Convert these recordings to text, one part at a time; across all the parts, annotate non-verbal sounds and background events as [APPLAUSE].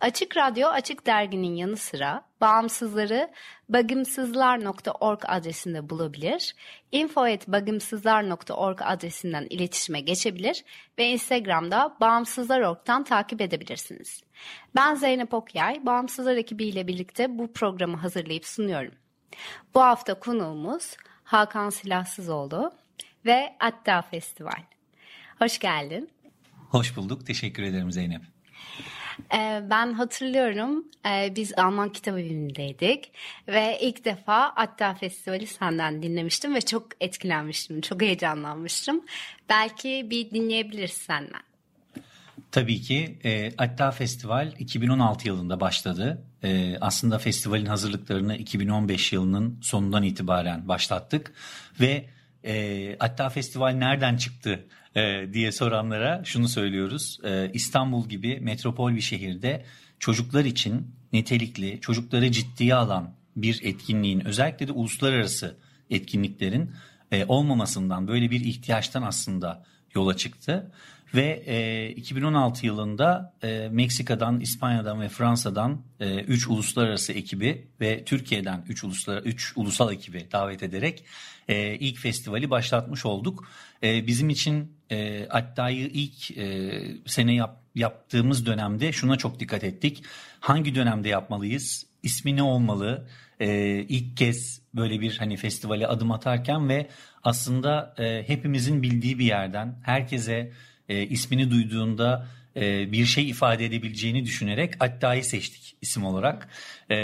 Açık Radyo Açık Dergi'nin yanı sıra bağımsızları bagımsızlar.org adresinde bulabilir, info.bagımsızlar.org adresinden iletişime geçebilir ve Instagram'da bağımsızlar.org'dan takip edebilirsiniz. Ben Zeynep Okyay, Bağımsızlar ekibiyle birlikte bu programı hazırlayıp sunuyorum. Bu hafta konuğumuz Hakan Silahsızoğlu ve Atta Festival. Hoş geldin. Hoş bulduk. Teşekkür ederim Zeynep. Ee, ben hatırlıyorum e, biz Alman kitap evindeydik ve ilk defa Atta Festivali senden dinlemiştim ve çok etkilenmiştim, çok heyecanlanmıştım. Belki bir dinleyebiliriz senden. Tabii ki e, Atta Festival 2016 yılında başladı. E, aslında festivalin hazırlıklarını 2015 yılının sonundan itibaren başlattık ve e, Atta Festival nereden çıktı e, diye soranlara şunu söylüyoruz. E, İstanbul gibi metropol bir şehirde çocuklar için nitelikli, çocukları ciddiye alan bir etkinliğin özellikle de uluslararası etkinliklerin e, olmamasından böyle bir ihtiyaçtan aslında yola çıktı. Ve e, 2016 yılında e, Meksika'dan, İspanya'dan ve Fransa'dan 3 e, uluslararası ekibi ve Türkiye'den 3 uluslar 3 ulusal ekibi davet ederek e, ilk festivali başlatmış olduk. E, bizim için e, Atta'yı ilk e, sene yap, yaptığımız dönemde şuna çok dikkat ettik. Hangi dönemde yapmalıyız? İsmi ne olmalı? E, ilk kez böyle bir hani festivale adım atarken ve aslında e, hepimizin bildiği bir yerden herkese e, ismini duyduğunda e, bir şey ifade edebileceğini düşünerek Atta'yı seçtik isim olarak. E,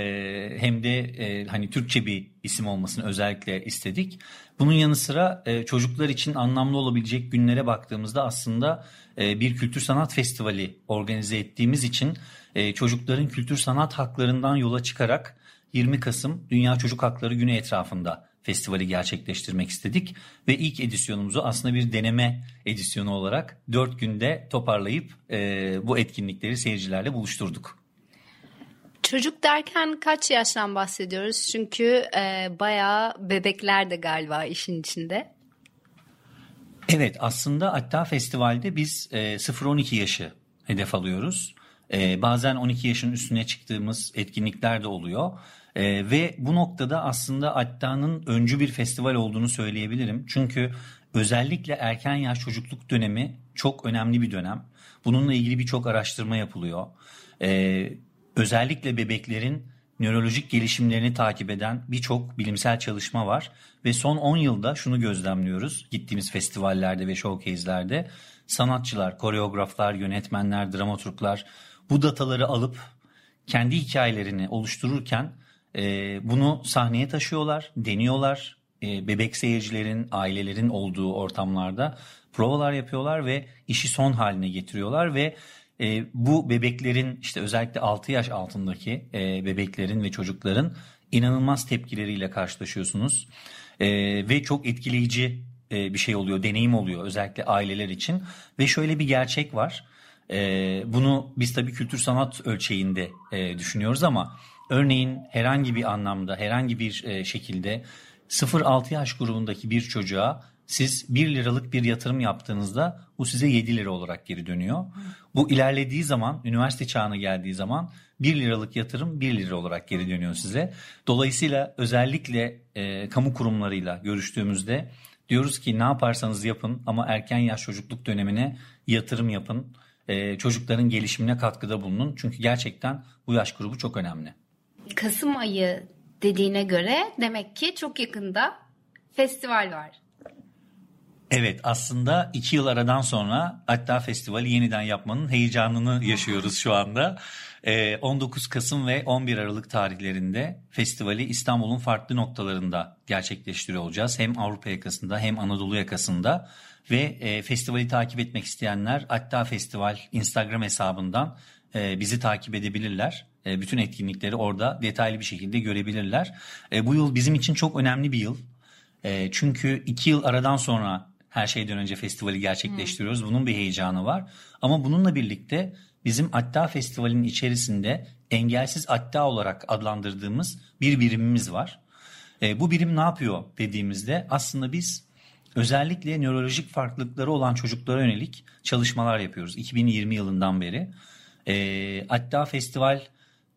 hem de e, hani Türkçe bir isim olmasını özellikle istedik. Bunun yanı sıra e, çocuklar için anlamlı olabilecek günlere baktığımızda aslında e, bir kültür sanat festivali organize ettiğimiz için e, çocukların kültür sanat haklarından yola çıkarak 20 Kasım Dünya Çocuk Hakları Günü etrafında festivali gerçekleştirmek istedik. Ve ilk edisyonumuzu aslında bir deneme edisyonu olarak 4 günde toparlayıp e, bu etkinlikleri seyircilerle buluşturduk. Çocuk derken kaç yaştan bahsediyoruz? Çünkü e, bayağı bebekler de galiba işin içinde. Evet aslında hatta festivalde biz e, 0-12 yaşı hedef alıyoruz. E, bazen 12 yaşın üstüne çıktığımız etkinlikler de oluyor. E, ve bu noktada aslında Atta'nın öncü bir festival olduğunu söyleyebilirim. Çünkü özellikle erken yaş çocukluk dönemi çok önemli bir dönem. Bununla ilgili birçok araştırma yapılıyor. E, özellikle bebeklerin nörolojik gelişimlerini takip eden birçok bilimsel çalışma var. Ve son 10 yılda şunu gözlemliyoruz gittiğimiz festivallerde ve showcase'lerde. Sanatçılar, koreograflar, yönetmenler, dramaturglar bu dataları alıp kendi hikayelerini oluştururken e, bunu sahneye taşıyorlar, deniyorlar. E, bebek seyircilerin, ailelerin olduğu ortamlarda provalar yapıyorlar ve işi son haline getiriyorlar ve e, bu bebeklerin işte özellikle 6 yaş altındaki e, bebeklerin ve çocukların inanılmaz tepkileriyle karşılaşıyorsunuz. E, ve çok etkileyici e, bir şey oluyor, deneyim oluyor özellikle aileler için. Ve şöyle bir gerçek var. E, bunu biz tabii kültür sanat ölçeğinde e, düşünüyoruz ama örneğin herhangi bir anlamda, herhangi bir e, şekilde 0-6 yaş grubundaki bir çocuğa siz 1 liralık bir yatırım yaptığınızda bu size 7 lira olarak geri dönüyor. Bu ilerlediği zaman, üniversite çağına geldiği zaman 1 liralık yatırım 1 lira olarak geri dönüyor size. Dolayısıyla özellikle e, kamu kurumlarıyla görüştüğümüzde Diyoruz ki ne yaparsanız yapın ama erken yaş çocukluk dönemine yatırım yapın. Ee, çocukların gelişimine katkıda bulunun. Çünkü gerçekten bu yaş grubu çok önemli. Kasım ayı dediğine göre demek ki çok yakında festival var. Evet aslında iki yıl aradan sonra hatta festivali yeniden yapmanın heyecanını yaşıyoruz şu anda. 19 ee, Kasım ve 11 Aralık tarihlerinde festivali İstanbul'un farklı noktalarında gerçekleştiriyor olacağız. Hem Avrupa yakasında hem Anadolu yakasında ve e, festivali takip etmek isteyenler hatta festival Instagram hesabından e, bizi takip edebilirler. E, bütün etkinlikleri orada detaylı bir şekilde görebilirler. Bu yıl bizim için çok önemli bir yıl. Çünkü iki yıl aradan sonra her şeyden önce festivali gerçekleştiriyoruz. Hmm. Bunun bir heyecanı var. Ama bununla birlikte bizim Atta Festivali'nin içerisinde engelsiz Atta olarak adlandırdığımız bir birimimiz var. E, bu birim ne yapıyor dediğimizde aslında biz özellikle nörolojik farklılıkları olan çocuklara yönelik çalışmalar yapıyoruz 2020 yılından beri. E, Atta Festival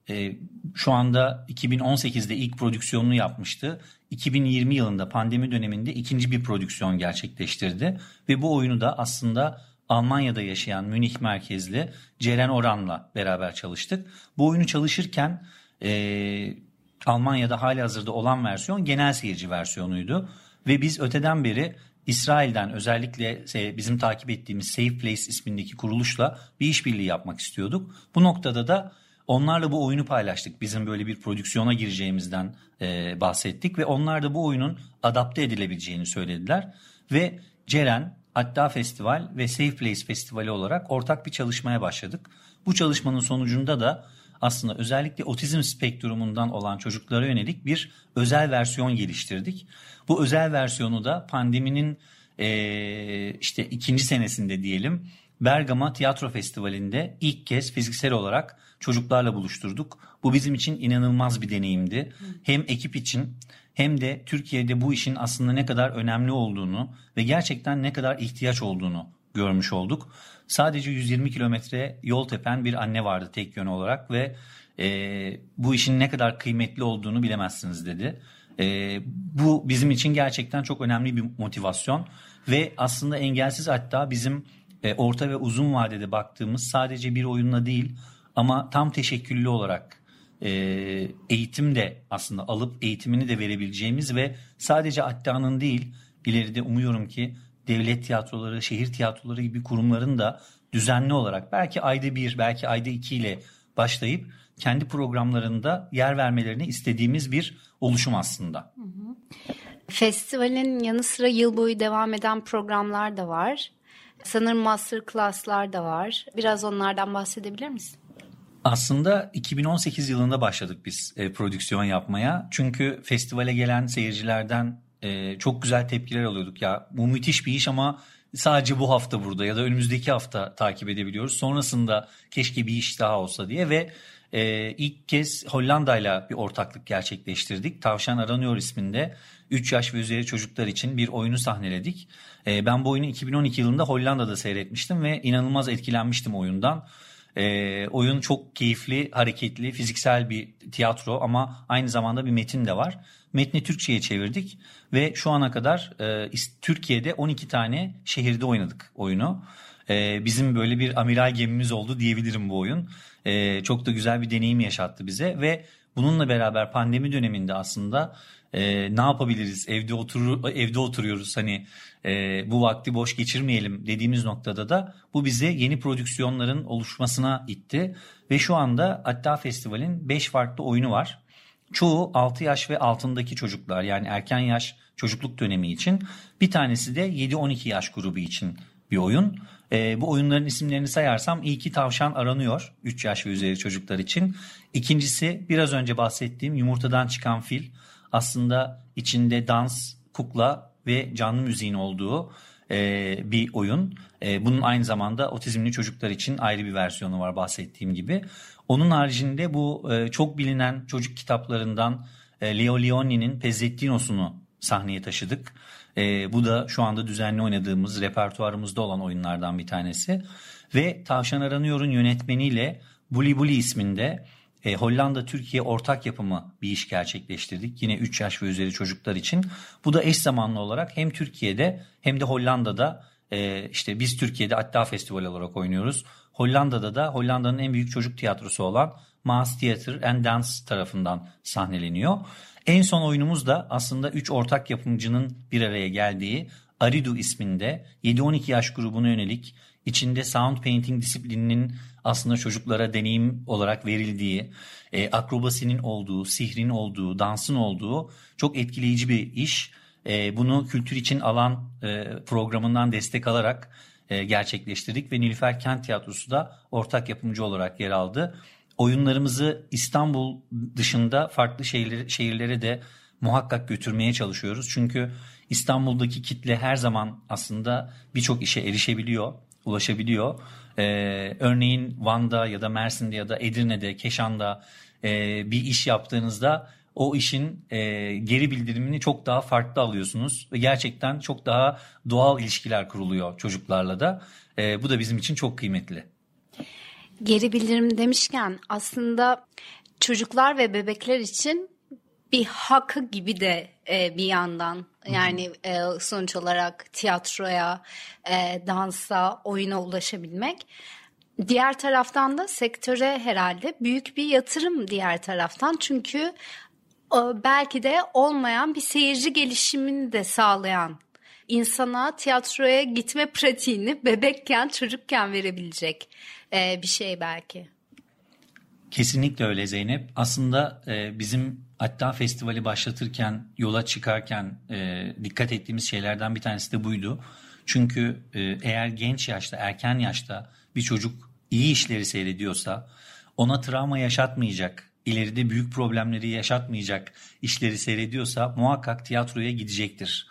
e, şu anda 2018'de ilk prodüksiyonunu yapmıştı. 2020 yılında pandemi döneminde ikinci bir prodüksiyon gerçekleştirdi ve bu oyunu da aslında Almanya'da yaşayan Münih merkezli Ceren Oran'la beraber çalıştık. Bu oyunu çalışırken e, Almanya'da hali hazırda olan versiyon genel seyirci versiyonuydu. Ve biz öteden beri İsrail'den özellikle bizim takip ettiğimiz Safe Place ismindeki kuruluşla bir işbirliği yapmak istiyorduk. Bu noktada da onlarla bu oyunu paylaştık. Bizim böyle bir prodüksiyona gireceğimizden e, bahsettik ve onlar da bu oyunun adapte edilebileceğini söylediler. Ve Ceren Hatta Festival ve Safe Place Festivali olarak ortak bir çalışmaya başladık. Bu çalışmanın sonucunda da aslında özellikle otizm spektrumundan olan çocuklara yönelik bir özel versiyon geliştirdik. Bu özel versiyonu da pandeminin e, işte ikinci senesinde diyelim Bergama Tiyatro Festivali'nde ilk kez fiziksel olarak çocuklarla buluşturduk. Bu bizim için inanılmaz bir deneyimdi. Hem ekip için hem de Türkiye'de bu işin aslında ne kadar önemli olduğunu ve gerçekten ne kadar ihtiyaç olduğunu görmüş olduk. Sadece 120 kilometre yol tepen bir anne vardı tek yön olarak ve e, bu işin ne kadar kıymetli olduğunu bilemezsiniz dedi. E, bu bizim için gerçekten çok önemli bir motivasyon ve aslında engelsiz hatta bizim e, orta ve uzun vadede baktığımız sadece bir oyunla değil ama tam teşekküllü olarak e, eğitim de aslında alıp eğitimini de verebileceğimiz ve sadece Atta'nın değil ileride umuyorum ki devlet tiyatroları, şehir tiyatroları gibi kurumların da düzenli olarak belki ayda bir, belki ayda iki ile başlayıp kendi programlarında yer vermelerini istediğimiz bir oluşum aslında. Festivalin yanı sıra yıl boyu devam eden programlar da var. Sanırım master class'lar da var. Biraz onlardan bahsedebilir misin? Aslında 2018 yılında başladık biz e, prodüksiyon yapmaya. Çünkü festivale gelen seyircilerden e, çok güzel tepkiler alıyorduk. Ya bu müthiş bir iş ama sadece bu hafta burada ya da önümüzdeki hafta takip edebiliyoruz. Sonrasında keşke bir iş daha olsa diye ve e, ilk kez Hollanda'yla bir ortaklık gerçekleştirdik. Tavşan Aranıyor isminde 3 yaş ve üzeri çocuklar için bir oyunu sahneledik. E, ben bu oyunu 2012 yılında Hollanda'da seyretmiştim ve inanılmaz etkilenmiştim oyundan. E, oyun çok keyifli, hareketli, fiziksel bir tiyatro ama aynı zamanda bir metin de var. Metni Türkçe'ye çevirdik ve şu ana kadar e, Türkiye'de 12 tane şehirde oynadık oyunu. E, bizim böyle bir amiral gemimiz oldu diyebilirim bu oyun. E, çok da güzel bir deneyim yaşattı bize ve bununla beraber pandemi döneminde aslında e, ne yapabiliriz evde oturur evde oturuyoruz hani e, bu vakti boş geçirmeyelim dediğimiz noktada da bu bize yeni prodüksiyonların oluşmasına itti ve şu anda hatta festivalin 5 farklı oyunu var. Çoğu 6 yaş ve altındaki çocuklar yani erken yaş çocukluk dönemi için bir tanesi de 7-12 yaş grubu için bir oyun. E, bu oyunların isimlerini sayarsam ilki tavşan aranıyor 3 yaş ve üzeri çocuklar için. İkincisi biraz önce bahsettiğim yumurtadan çıkan fil aslında içinde dans, kukla ve canlı müziğin olduğu e, bir oyun. E, bunun aynı zamanda otizmli çocuklar için ayrı bir versiyonu var bahsettiğim gibi. Onun haricinde bu e, çok bilinen çocuk kitaplarından e, Leo Leoni'nin Pezzettinos'unu sahneye taşıdık. E, bu da şu anda düzenli oynadığımız repertuarımızda olan oyunlardan bir tanesi. Ve Tavşan Aranıyor'un yönetmeniyle Buli Buli isminde e, Hollanda Türkiye ortak yapımı bir iş gerçekleştirdik. Yine 3 yaş ve üzeri çocuklar için. Bu da eş zamanlı olarak hem Türkiye'de hem de Hollanda'da e, işte biz Türkiye'de Hatta Festival olarak oynuyoruz. Hollanda'da da Hollanda'nın en büyük çocuk tiyatrosu olan Maas Theater and Dance tarafından sahneleniyor. En son oyunumuz da aslında 3 ortak yapımcının bir araya geldiği Aridu isminde 7-12 yaş grubuna yönelik içinde sound painting disiplininin aslında çocuklara deneyim olarak verildiği, e, akrobasinin olduğu, sihrin olduğu, dansın olduğu çok etkileyici bir iş. E, bunu kültür için alan e, programından destek alarak e, gerçekleştirdik ve Nilüfer Kent Tiyatrosu da ortak yapımcı olarak yer aldı. Oyunlarımızı İstanbul dışında farklı şehirlere, şehirlere de muhakkak götürmeye çalışıyoruz. Çünkü İstanbul'daki kitle her zaman aslında birçok işe erişebiliyor, ulaşabiliyor. Ee, örneğin Van'da ya da Mersin'de ya da Edirne'de, Keşan'da e, bir iş yaptığınızda o işin e, geri bildirimini çok daha farklı alıyorsunuz ve gerçekten çok daha doğal ilişkiler kuruluyor çocuklarla da. E, bu da bizim için çok kıymetli. Geri bildirim demişken aslında çocuklar ve bebekler için bir hakkı gibi de e, bir yandan yani e, sonuç olarak tiyatroya, e, dansa, oyuna ulaşabilmek. Diğer taraftan da sektöre herhalde büyük bir yatırım diğer taraftan çünkü e, belki de olmayan bir seyirci gelişimini de sağlayan insana tiyatroya gitme pratiğini bebekken çocukken verebilecek e, bir şey belki. Kesinlikle öyle Zeynep. Aslında e, bizim hatta festivali başlatırken, yola çıkarken e, dikkat ettiğimiz şeylerden bir tanesi de buydu. Çünkü e, eğer genç yaşta, erken yaşta bir çocuk iyi işleri seyrediyorsa ona travma yaşatmayacak, ileride büyük problemleri yaşatmayacak işleri seyrediyorsa muhakkak tiyatroya gidecektir.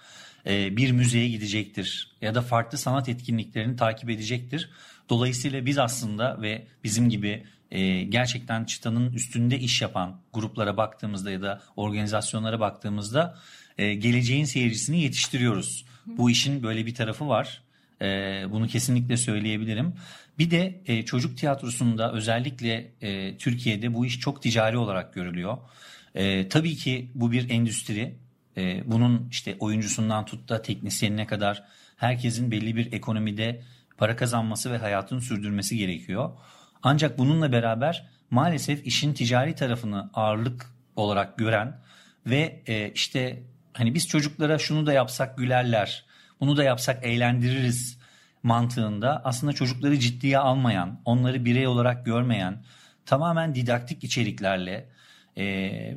E, bir müzeye gidecektir ya da farklı sanat etkinliklerini takip edecektir. Dolayısıyla biz aslında ve bizim gibi e, gerçekten çıtanın üstünde iş yapan gruplara baktığımızda ya da organizasyonlara baktığımızda e, geleceğin seyircisini yetiştiriyoruz. Bu işin böyle bir tarafı var. E, bunu kesinlikle söyleyebilirim. Bir de e, çocuk tiyatrosunda özellikle e, Türkiye'de bu iş çok ticari olarak görülüyor. E, tabii ki bu bir endüstri. E, bunun işte oyuncusundan tut da teknisyenine kadar herkesin belli bir ekonomide para kazanması ve hayatını sürdürmesi gerekiyor. Ancak bununla beraber maalesef işin ticari tarafını ağırlık olarak gören ve e, işte hani biz çocuklara şunu da yapsak gülerler, bunu da yapsak eğlendiririz mantığında aslında çocukları ciddiye almayan, onları birey olarak görmeyen, tamamen didaktik içeriklerle e,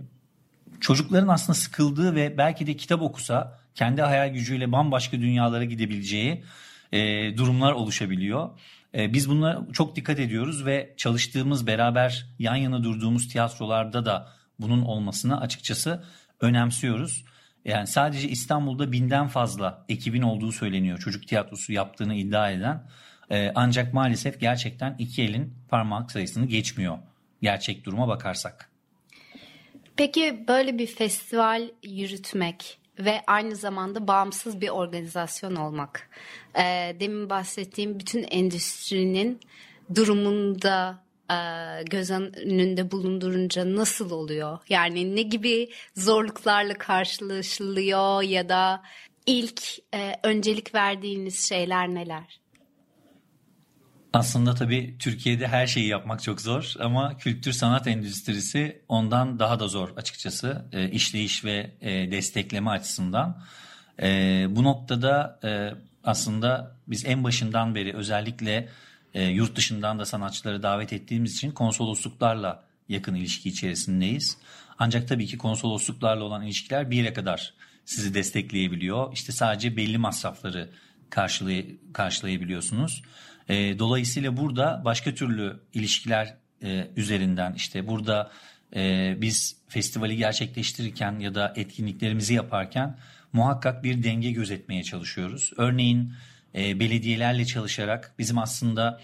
çocukların aslında sıkıldığı ve belki de kitap okusa kendi hayal gücüyle bambaşka dünyalara gidebileceği e, durumlar oluşabiliyor. E, biz bunlara çok dikkat ediyoruz ve çalıştığımız beraber yan yana durduğumuz tiyatrolarda da bunun olmasını açıkçası önemsiyoruz. Yani sadece İstanbul'da binden fazla ekibin olduğu söyleniyor. Çocuk tiyatrosu yaptığını iddia eden. E, ancak maalesef gerçekten iki elin parmak sayısını geçmiyor gerçek duruma bakarsak. Peki böyle bir festival yürütmek ve aynı zamanda bağımsız bir organizasyon olmak. E, demin bahsettiğim bütün endüstrinin durumunda e, göz önünde bulundurunca nasıl oluyor? Yani ne gibi zorluklarla karşılaşılıyor ya da ilk e, öncelik verdiğiniz şeyler neler? Aslında tabii Türkiye'de her şeyi yapmak çok zor ama kültür sanat endüstrisi ondan daha da zor açıkçası e, işleyiş ve e, destekleme açısından. E, bu noktada e, aslında biz en başından beri özellikle e, yurt dışından da sanatçıları davet ettiğimiz için konsolosluklarla yakın ilişki içerisindeyiz. Ancak tabii ki konsolosluklarla olan ilişkiler bir yere kadar sizi destekleyebiliyor. İşte sadece belli masrafları karşılay karşılayabiliyorsunuz. E, dolayısıyla burada başka türlü ilişkiler e, üzerinden işte burada e, biz festivali gerçekleştirirken ya da etkinliklerimizi yaparken muhakkak bir denge gözetmeye çalışıyoruz. Örneğin e, belediyelerle çalışarak bizim aslında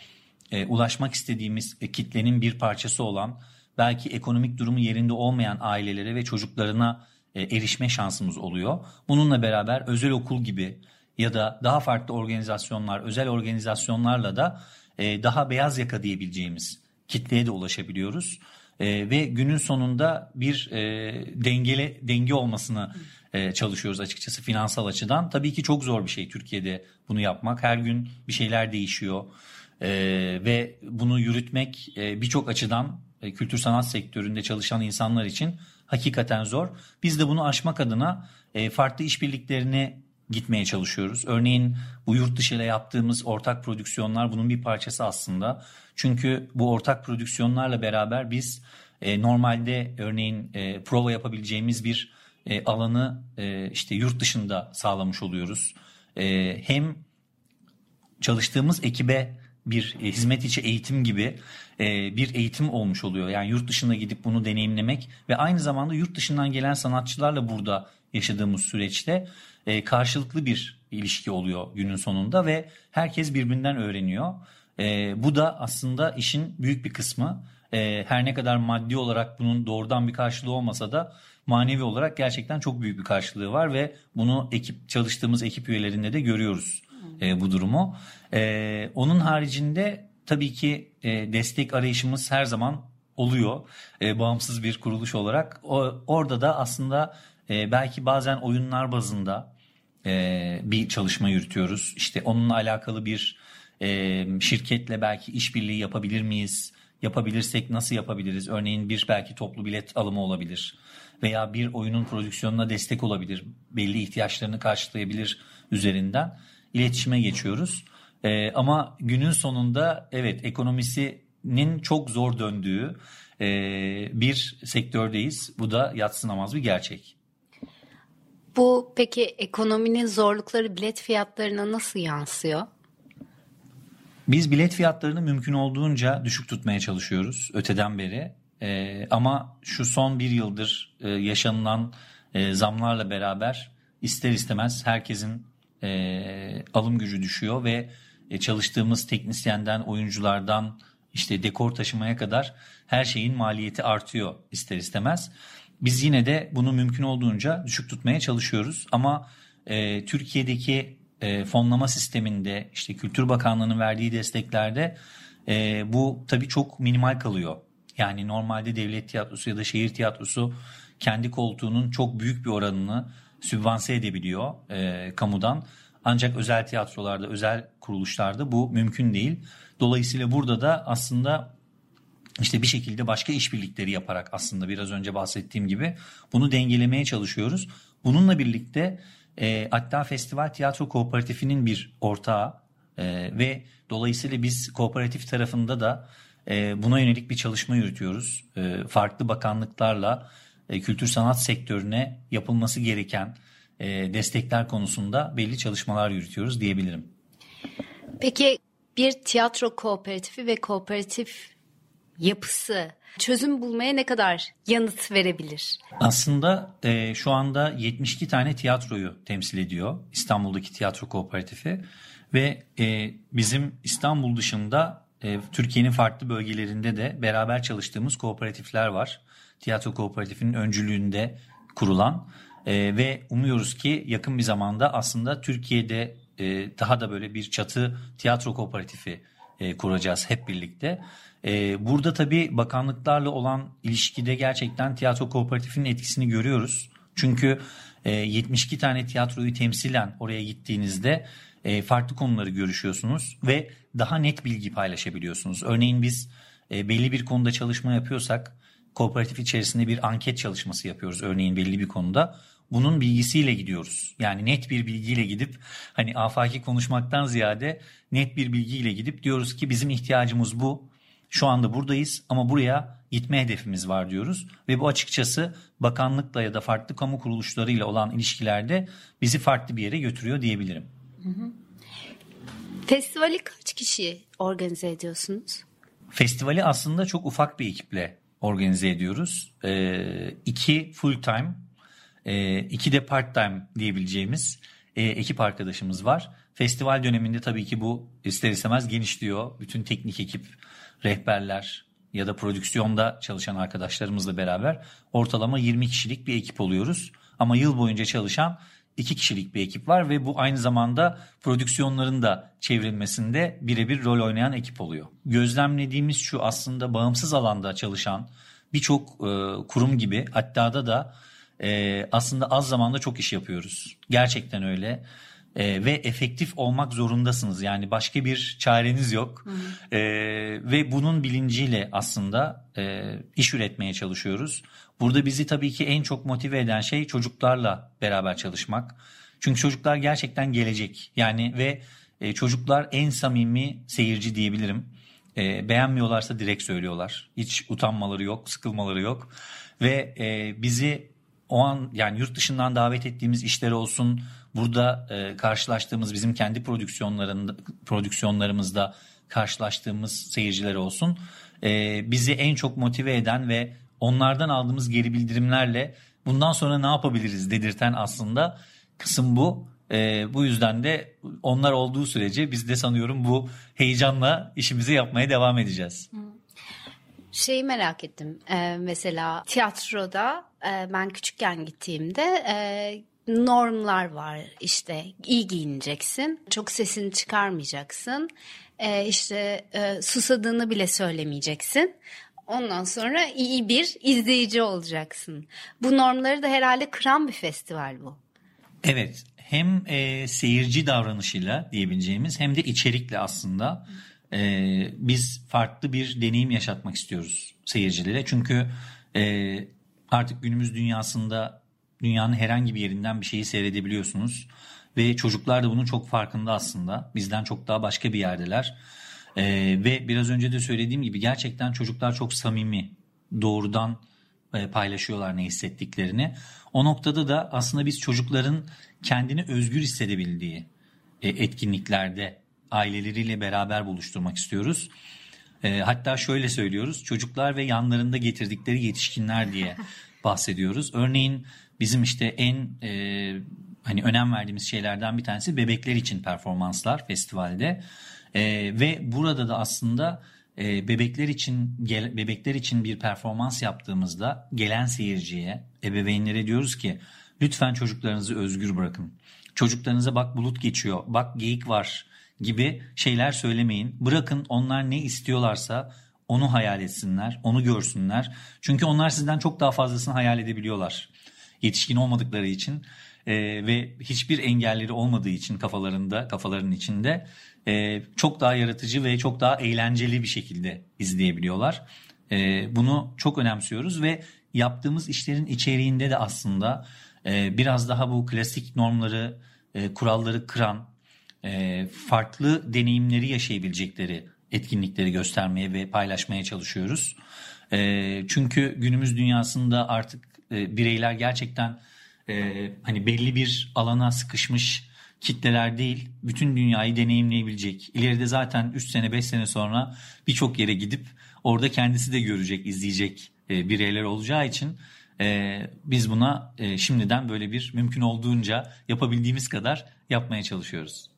e, ulaşmak istediğimiz e, kitlenin bir parçası olan belki ekonomik durumu yerinde olmayan ailelere ve çocuklarına e, erişme şansımız oluyor. Bununla beraber özel okul gibi ya da daha farklı organizasyonlar, özel organizasyonlarla da e, daha beyaz yaka diyebileceğimiz kitleye de ulaşabiliyoruz. E, ve günün sonunda bir e, dengeli denge olmasını e, çalışıyoruz açıkçası finansal açıdan. Tabii ki çok zor bir şey Türkiye'de bunu yapmak. Her gün bir şeyler değişiyor e, ve bunu yürütmek e, birçok açıdan e, kültür sanat sektöründe çalışan insanlar için hakikaten zor. Biz de bunu aşmak adına e, farklı işbirliklerini gitmeye çalışıyoruz. Örneğin bu yurt dışı ile yaptığımız ortak prodüksiyonlar bunun bir parçası aslında. Çünkü bu ortak prodüksiyonlarla beraber biz e, normalde örneğin e, prova yapabileceğimiz bir e, alanı e, işte yurt dışında sağlamış oluyoruz. E, hem çalıştığımız ekibe bir e, hizmet içi eğitim gibi e, bir eğitim olmuş oluyor. Yani yurt dışına gidip bunu deneyimlemek ve aynı zamanda yurt dışından gelen sanatçılarla burada yaşadığımız süreçte e, karşılıklı bir ilişki oluyor günün sonunda ve herkes birbirinden öğreniyor. E, bu da aslında işin büyük bir kısmı. E, her ne kadar maddi olarak bunun doğrudan bir karşılığı olmasa da manevi olarak gerçekten çok büyük bir karşılığı var ve bunu ekip çalıştığımız ekip üyelerinde de görüyoruz e, bu durumu. E, onun haricinde tabii ki e, destek arayışımız her zaman oluyor e, bağımsız bir kuruluş olarak. O, orada da aslında e, belki bazen oyunlar bazında e, bir çalışma yürütüyoruz. İşte onunla alakalı bir e, şirketle belki işbirliği yapabilir miyiz? Yapabilirsek nasıl yapabiliriz? Örneğin bir belki toplu bilet alımı olabilir veya bir oyunun prodüksiyonuna destek olabilir, belli ihtiyaçlarını karşılayabilir üzerinden iletişime geçiyoruz. E, ama günün sonunda evet ekonomisinin çok zor döndüğü e, bir sektördeyiz. Bu da yatsınamaz bir gerçek. Bu peki ekonominin zorlukları bilet fiyatlarına nasıl yansıyor? Biz bilet fiyatlarını mümkün olduğunca düşük tutmaya çalışıyoruz öteden beri. Ee, ama şu son bir yıldır e, yaşanılan e, zamlarla beraber ister istemez herkesin e, alım gücü düşüyor ve e, çalıştığımız teknisyenden, oyunculardan işte dekor taşımaya kadar her şeyin maliyeti artıyor ister istemez. Biz yine de bunu mümkün olduğunca düşük tutmaya çalışıyoruz ama e, Türkiye'deki e, fonlama sisteminde işte Kültür Bakanlığı'nın verdiği desteklerde e, bu tabii çok minimal kalıyor. Yani normalde devlet tiyatrosu ya da şehir tiyatrosu kendi koltuğunun çok büyük bir oranını sübvanse edebiliyor e, kamudan. Ancak özel tiyatrolarda, özel kuruluşlarda bu mümkün değil. Dolayısıyla burada da aslında işte bir şekilde başka işbirlikleri yaparak aslında biraz önce bahsettiğim gibi bunu dengelemeye çalışıyoruz. Bununla birlikte e, hatta Festival Tiyatro Kooperatifi'nin bir ortağı e, ve dolayısıyla biz kooperatif tarafında da e, buna yönelik bir çalışma yürütüyoruz. E, farklı bakanlıklarla e, kültür sanat sektörüne yapılması gereken e, destekler konusunda belli çalışmalar yürütüyoruz diyebilirim. Peki bir tiyatro kooperatifi ve kooperatif yapısı çözüm bulmaya ne kadar yanıt verebilir? Aslında e, şu anda 72 tane tiyatroyu temsil ediyor İstanbul'daki tiyatro kooperatifi ve e, bizim İstanbul dışında e, Türkiye'nin farklı bölgelerinde de beraber çalıştığımız kooperatifler var. Tiyatro kooperatifinin öncülüğünde kurulan e, ve umuyoruz ki yakın bir zamanda aslında Türkiye'de e, daha da böyle bir çatı tiyatro kooperatifi e, kuracağız hep birlikte. E, burada tabii bakanlıklarla olan ilişkide gerçekten tiyatro kooperatifinin etkisini görüyoruz. Çünkü e, 72 tane tiyatroyu temsilen oraya gittiğinizde e, farklı konuları görüşüyorsunuz ve daha net bilgi paylaşabiliyorsunuz. Örneğin biz e, belli bir konuda çalışma yapıyorsak kooperatif içerisinde bir anket çalışması yapıyoruz örneğin belli bir konuda bunun bilgisiyle gidiyoruz. Yani net bir bilgiyle gidip hani afaki konuşmaktan ziyade net bir bilgiyle gidip diyoruz ki bizim ihtiyacımız bu. Şu anda buradayız ama buraya gitme hedefimiz var diyoruz ve bu açıkçası bakanlıkla ya da farklı kamu kuruluşlarıyla olan ilişkilerde bizi farklı bir yere götürüyor diyebilirim. Festivali kaç kişi organize ediyorsunuz? Festivali aslında çok ufak bir ekiple organize ediyoruz. Ee, iki full time e, iki de part time diyebileceğimiz e, ekip arkadaşımız var. Festival döneminde tabii ki bu ister istemez genişliyor. Bütün teknik ekip, rehberler ya da prodüksiyonda çalışan arkadaşlarımızla beraber ortalama 20 kişilik bir ekip oluyoruz. Ama yıl boyunca çalışan iki kişilik bir ekip var ve bu aynı zamanda prodüksiyonların da çevrilmesinde birebir rol oynayan ekip oluyor. Gözlemlediğimiz şu aslında bağımsız alanda çalışan birçok e, kurum gibi hatta da da e, aslında az zamanda çok iş yapıyoruz. Gerçekten öyle. E, ve efektif olmak zorundasınız. Yani başka bir çareniz yok. E, ve bunun bilinciyle aslında e, iş üretmeye çalışıyoruz. Burada bizi tabii ki en çok motive eden şey çocuklarla beraber çalışmak. Çünkü çocuklar gerçekten gelecek. Yani ve e, çocuklar en samimi seyirci diyebilirim. E, beğenmiyorlarsa direkt söylüyorlar. Hiç utanmaları yok, sıkılmaları yok. Ve e, bizi o an yani yurt dışından davet ettiğimiz işler olsun, burada e, karşılaştığımız bizim kendi prodüksiyonlarında prodüksiyonlarımızda karşılaştığımız seyirciler olsun, e, bizi en çok motive eden ve onlardan aldığımız geri bildirimlerle bundan sonra ne yapabiliriz dedirten aslında kısım bu. E, bu yüzden de onlar olduğu sürece biz de sanıyorum bu heyecanla işimizi yapmaya devam edeceğiz. Şeyi merak ettim. Ee, mesela tiyatroda e, ben küçükken gittiğimde e, normlar var. İşte iyi giyineceksin, çok sesini çıkarmayacaksın, e, işte e, susadığını bile söylemeyeceksin. Ondan sonra iyi bir izleyici olacaksın. Bu normları da herhalde kıran bir festival bu. Evet hem e, seyirci davranışıyla diyebileceğimiz hem de içerikle aslında e, biz farklı bir deneyim yaşatmak istiyoruz seyircilere. Çünkü e, artık günümüz dünyasında dünyanın herhangi bir yerinden bir şeyi seyredebiliyorsunuz. Ve çocuklar da bunun çok farkında aslında. Bizden çok daha başka bir yerdeler. E, ve biraz önce de söylediğim gibi gerçekten çocuklar çok samimi, doğrudan e, paylaşıyorlar ne hissettiklerini. O noktada da aslında biz çocukların kendini özgür hissedebildiği e, etkinliklerde aileleriyle beraber buluşturmak istiyoruz. E, hatta şöyle söylüyoruz çocuklar ve yanlarında getirdikleri yetişkinler diye bahsediyoruz. Örneğin bizim işte en hani önem verdiğimiz şeylerden bir tanesi bebekler için performanslar festivalde. ve burada da aslında e, bebekler için gel, bebekler için bir performans yaptığımızda gelen seyirciye, ebeveynlere diyoruz ki lütfen çocuklarınızı özgür bırakın. Çocuklarınıza bak bulut geçiyor, bak geyik var gibi şeyler söylemeyin. Bırakın onlar ne istiyorlarsa onu hayal etsinler, onu görsünler. Çünkü onlar sizden çok daha fazlasını hayal edebiliyorlar. Yetişkin olmadıkları için e, ve hiçbir engelleri olmadığı için kafalarında, kafalarının içinde e, çok daha yaratıcı ve çok daha eğlenceli bir şekilde izleyebiliyorlar. E, bunu çok önemsiyoruz ve yaptığımız işlerin içeriğinde de aslında e, biraz daha bu klasik normları, e, kuralları kıran, e, farklı deneyimleri yaşayabilecekleri etkinlikleri göstermeye ve paylaşmaya çalışıyoruz. E, çünkü günümüz dünyasında artık e, bireyler gerçekten e, hani belli bir alana sıkışmış kitleler değil bütün dünyayı deneyimleyebilecek. İleride zaten 3 sene 5 sene sonra birçok yere gidip orada kendisi de görecek, izleyecek e, bireyler olacağı için e, biz buna e, şimdiden böyle bir mümkün olduğunca yapabildiğimiz kadar yapmaya çalışıyoruz.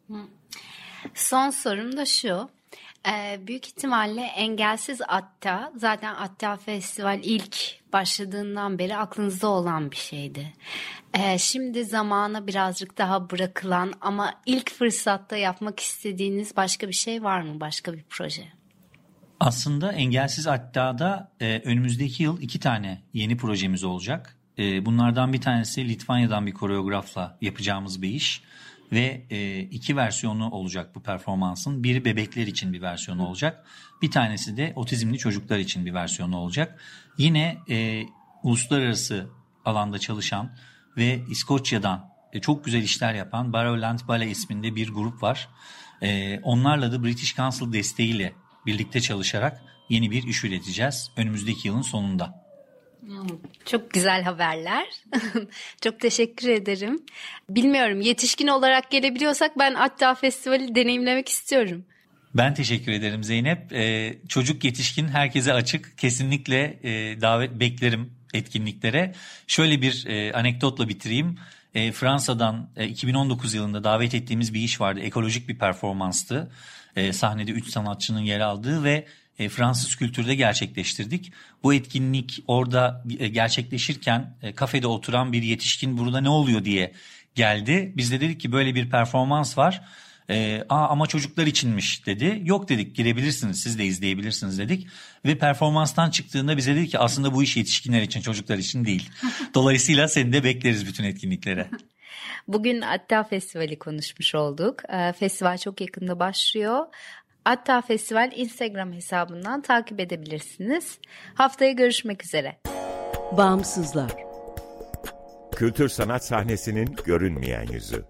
Son sorum da şu. Ee, büyük ihtimalle engelsiz Atta zaten Atta Festival ilk başladığından beri aklınızda olan bir şeydi. Ee, şimdi zamana birazcık daha bırakılan ama ilk fırsatta yapmak istediğiniz başka bir şey var mı? Başka bir proje? Aslında Engelsiz Atta'da e, önümüzdeki yıl iki tane yeni projemiz olacak. E, bunlardan bir tanesi Litvanya'dan bir koreografla yapacağımız bir iş ve e, iki versiyonu olacak bu performansın. Biri bebekler için bir versiyonu olacak. Bir tanesi de otizmli çocuklar için bir versiyonu olacak. Yine e, uluslararası alanda çalışan ve İskoçya'dan e, çok güzel işler yapan Barrowland Ballet isminde bir grup var. E, onlarla da British Council desteğiyle birlikte çalışarak yeni bir iş üreteceğiz önümüzdeki yılın sonunda. Çok güzel haberler. [LAUGHS] Çok teşekkür ederim. Bilmiyorum yetişkin olarak gelebiliyorsak ben Atta Festivali deneyimlemek istiyorum. Ben teşekkür ederim Zeynep. Ee, çocuk yetişkin herkese açık. Kesinlikle e, davet beklerim etkinliklere. Şöyle bir e, anekdotla bitireyim. E, Fransa'dan e, 2019 yılında davet ettiğimiz bir iş vardı. Ekolojik bir performanstı. E, sahnede 3 sanatçının yer aldığı ve e, Fransız kültürde gerçekleştirdik. Bu etkinlik orada e, gerçekleşirken e, kafede oturan bir yetişkin burada ne oluyor diye geldi. Biz de dedik ki böyle bir performans var. E, Aa, ama çocuklar içinmiş dedi. Yok dedik girebilirsiniz siz de izleyebilirsiniz dedik. Ve performanstan çıktığında bize dedi ki aslında bu iş yetişkinler için çocuklar için değil. [LAUGHS] Dolayısıyla seni de bekleriz bütün etkinliklere. Bugün Atta Festivali konuşmuş olduk. Ee, Festival çok yakında başlıyor. Atta Festival Instagram hesabından takip edebilirsiniz. Haftaya görüşmek üzere. Bağımsızlar. Kültür sanat sahnesinin görünmeyen yüzü.